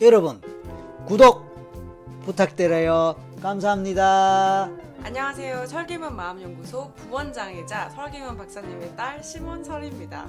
여러분 구독 부탁드려요. 감사합니다. 안녕하세요. 설계문 마음연구소 부원장이자 설계문 박사님의 딸 심원설입니다.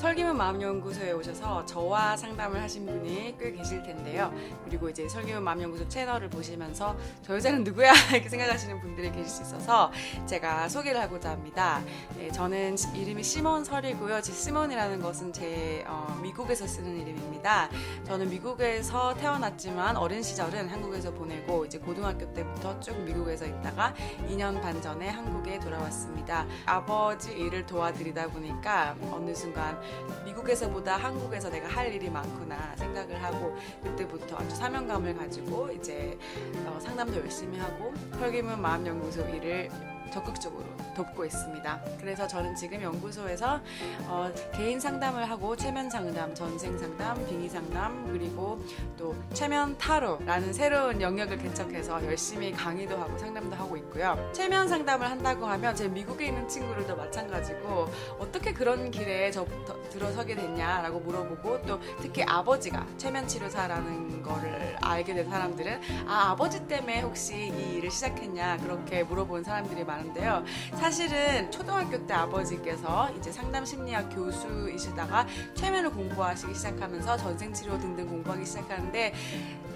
설기문 마음연구소에 오셔서 저와 상담을 하신 분이 꽤 계실 텐데요. 그리고 이제 설기문 마음연구소 채널을 보시면서 저 여자는 누구야 이렇게 생각하시는 분들이 계실 수 있어서 제가 소개를 하고자 합니다. 네, 저는 이름이 시몬 설이고요. 제 시몬이라는 것은 제 어, 미국에서 쓰는 이름입니다. 저는 미국에서 태어났지만 어린 시절은 한국에서 보내고 이제 고등학교 때부터 쭉 미국에서 있다가 2년 반 전에 한국에 돌아왔습니다. 아버지 일을 도와드리다 보니까 어느 순간 미국에서보다 한국에서 내가 할 일이 많구나 생각을 하고 그때부터 아주 사명감을 가지고 이제 어, 상담도 열심히 하고 혈기문 마음연구소 일을 적극적으로 돕고 있습니다. 그래서 저는 지금 연구소에서 어, 개인 상담을 하고 체면 상담, 전생 상담, 빙의 상담 그리고 또 체면 타로라는 새로운 영역을 개척해서 열심히 강의도 하고 상담도 하고 있고요. 체면 상담을 한다고 하면 제 미국에 있는 친구들도 마찬가지고 어떻게 그런 길에 저 들어서게 됐냐라고 물어보고 또 특히 아버지가 체면 치료사라는 거를 알게 된 사람들은 아 아버지 때문에 혹시 이 일을 시작했냐 그렇게 물어보는 사람들이 많 은데요. 사실은 초등학교 때 아버지께서 이제 상담 심리학 교수이시다가 최면을 공부하시기 시작하면서 전생 치료 등등 공부하기 시작하는데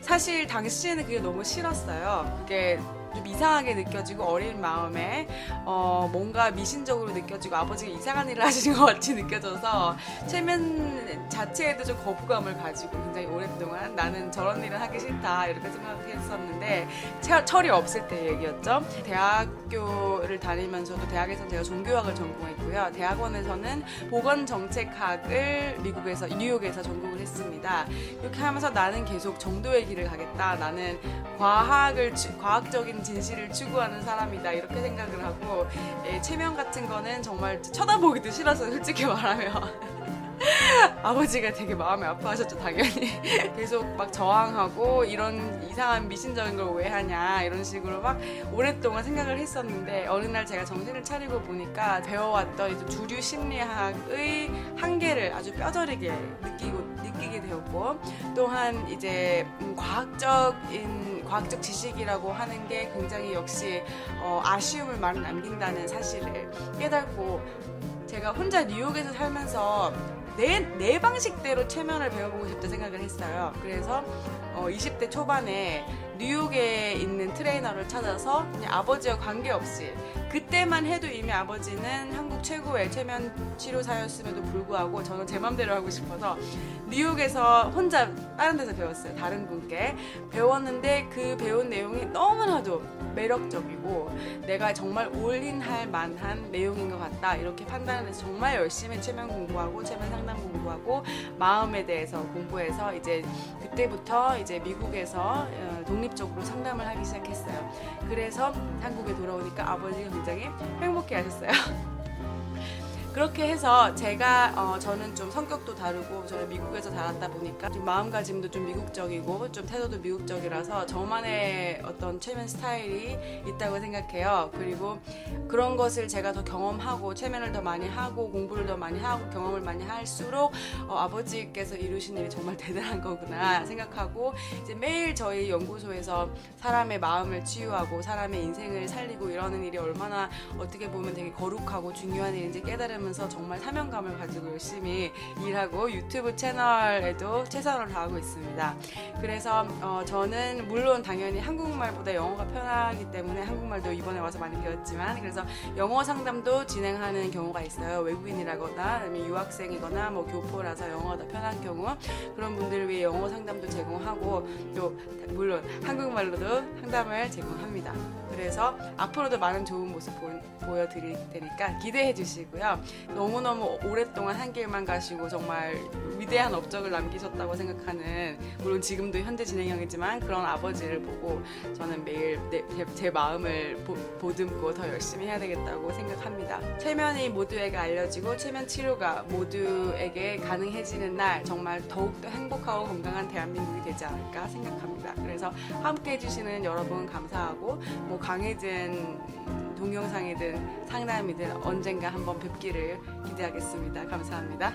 사실 당시에는 그게 너무 싫었어요. 그게 좀 이상하게 느껴지고 어린 마음에 어, 뭔가 미신적으로 느껴지고 아버지가 이상한 일을 하시는 것 같이 느껴져서 체면 자체에도 좀 거부감을 가지고 굉장히 오랫동안 나는 저런 일을 하기 싫다 이렇게 생각했었는데 철이 없을 때 얘기였죠. 대학교를 다니면서도 대학에서 제가 종교학을 전공했고요. 대학원에서는 보건정책학을 미국에서 뉴욕에서 전공을 했습니다. 이렇게 하면서 나는 계속 정도의 길을 가겠다. 나는 과학을 과학적인 진실을 추구하는 사람이다 이렇게 생각을 하고 예, 체면 같은 거는 정말 쳐다보기도 싫어서 솔직히 말하면 아버지가 되게 마음이 아파하셨죠 당연히. 계속 막 저항하고 이런 이상한 미신적인 걸 왜 하냐 이런 식으로 막 오랫동안 생각을 했었는데 어느 날 제가 정신을 차리고 보니까 배워왔던 주류 심리학의 한계를 아주 뼈저리게 느끼고 느끼게 되었고 또한 이제 음, 과학적인 과학적 지식이라고 하는 게 굉장히 역시 어, 아쉬움을 많이 남긴다는 사실을 깨닫고 제가 혼자 뉴욕에서 살면서 내, 내 방식대로 체면을 배워보고 싶다 생각을 했어요. 그래서 어, 20대 초반에 뉴욕에 있는 트레이너를 찾아서 아버지와 관계없이 그때만 해도 이미 아버지는 한국 최고의 체면 치료사였음에도 불구하고 저는 제 맘대로 하고 싶어서 뉴욕에서 혼자 다른 데서 배웠어요. 다른 분께 배웠는데 그 배운 내용이 너무나도 매력적이고 내가 정말 올인할 만한 내용인 것 같다 이렇게 판단을 해서 정말 열심히 체면 공부하고 체면 상담 공부하고 마음에 대해서 공부해서 이제 그때부터 이제 미국에서 어, 독립적으로 상담을 하기 시작했어요. 그래서 한국에 돌아오니까 아버지가 굉장히 행복해 하셨어요. 그렇게 해서 제가 어, 저는 좀 성격도 다르고 저는 미국에서 자랐다 보니까 좀 마음가짐도 좀 미국적이고 좀 태도도 미국적이라서 저만의 어떤 최면 스타일이 있다고 생각해요. 그리고 그런 것을 제가 더 경험하고 최면을 더 많이 하고 공부를 더 많이 하고 경험을 많이 할수록 어, 아버지께서 이루신 일이 정말 대단한 거구나 생각하고 이제 매일 저희 연구소에서 사람의 마음을 치유하고 사람의 인생을 살리고 이러는 일이 얼마나 어떻게 보면 되게 거룩하고 중요한 일인지 깨달으면 하면서 정말 사명감을 가지고 열심히 일하고 유튜브 채널에도 최선을 다하고 있습니다. 그래서 어, 저는 물론 당연히 한국말보다 영어가 편하기 때문에 한국말도 이번에 와서 많이 배웠지만 그래서 영어 상담도 진행하는 경우가 있어요. 외국인이라거나 아니면 유학생이거나 뭐 교포라서 영어가 더 편한 경우 그런 분들을 위해 영어 상담도 제공하고 또 물론 한국말로도 상담을 제공합니다. 그래서 앞으로도 많은 좋은 모습 보, 보여드릴 테니까 기대해 주시고요. 너무너무 오랫동안 한 길만 가시고 정말 위대한 업적을 남기셨다고 생각하는 물론 지금도 현재 진행형이지만 그런 아버지를 보고 저는 매일 내, 제, 제, 마음을 보, 보듬고 더 열심히 해야 되겠다고 생각합니다. 체면이 모두에게 알려지고 체면 치료가 모두에게 가능해지는 날 정말 더욱더 행복하고 건강한 대한민국이 되지 않을까 생각합니다. 그래서 함께 해주시는 여러분 감사하고 뭐 강해진 동영상이든 상담이든 언젠가 한번 뵙기를 기대하겠습니다. 감사합니다.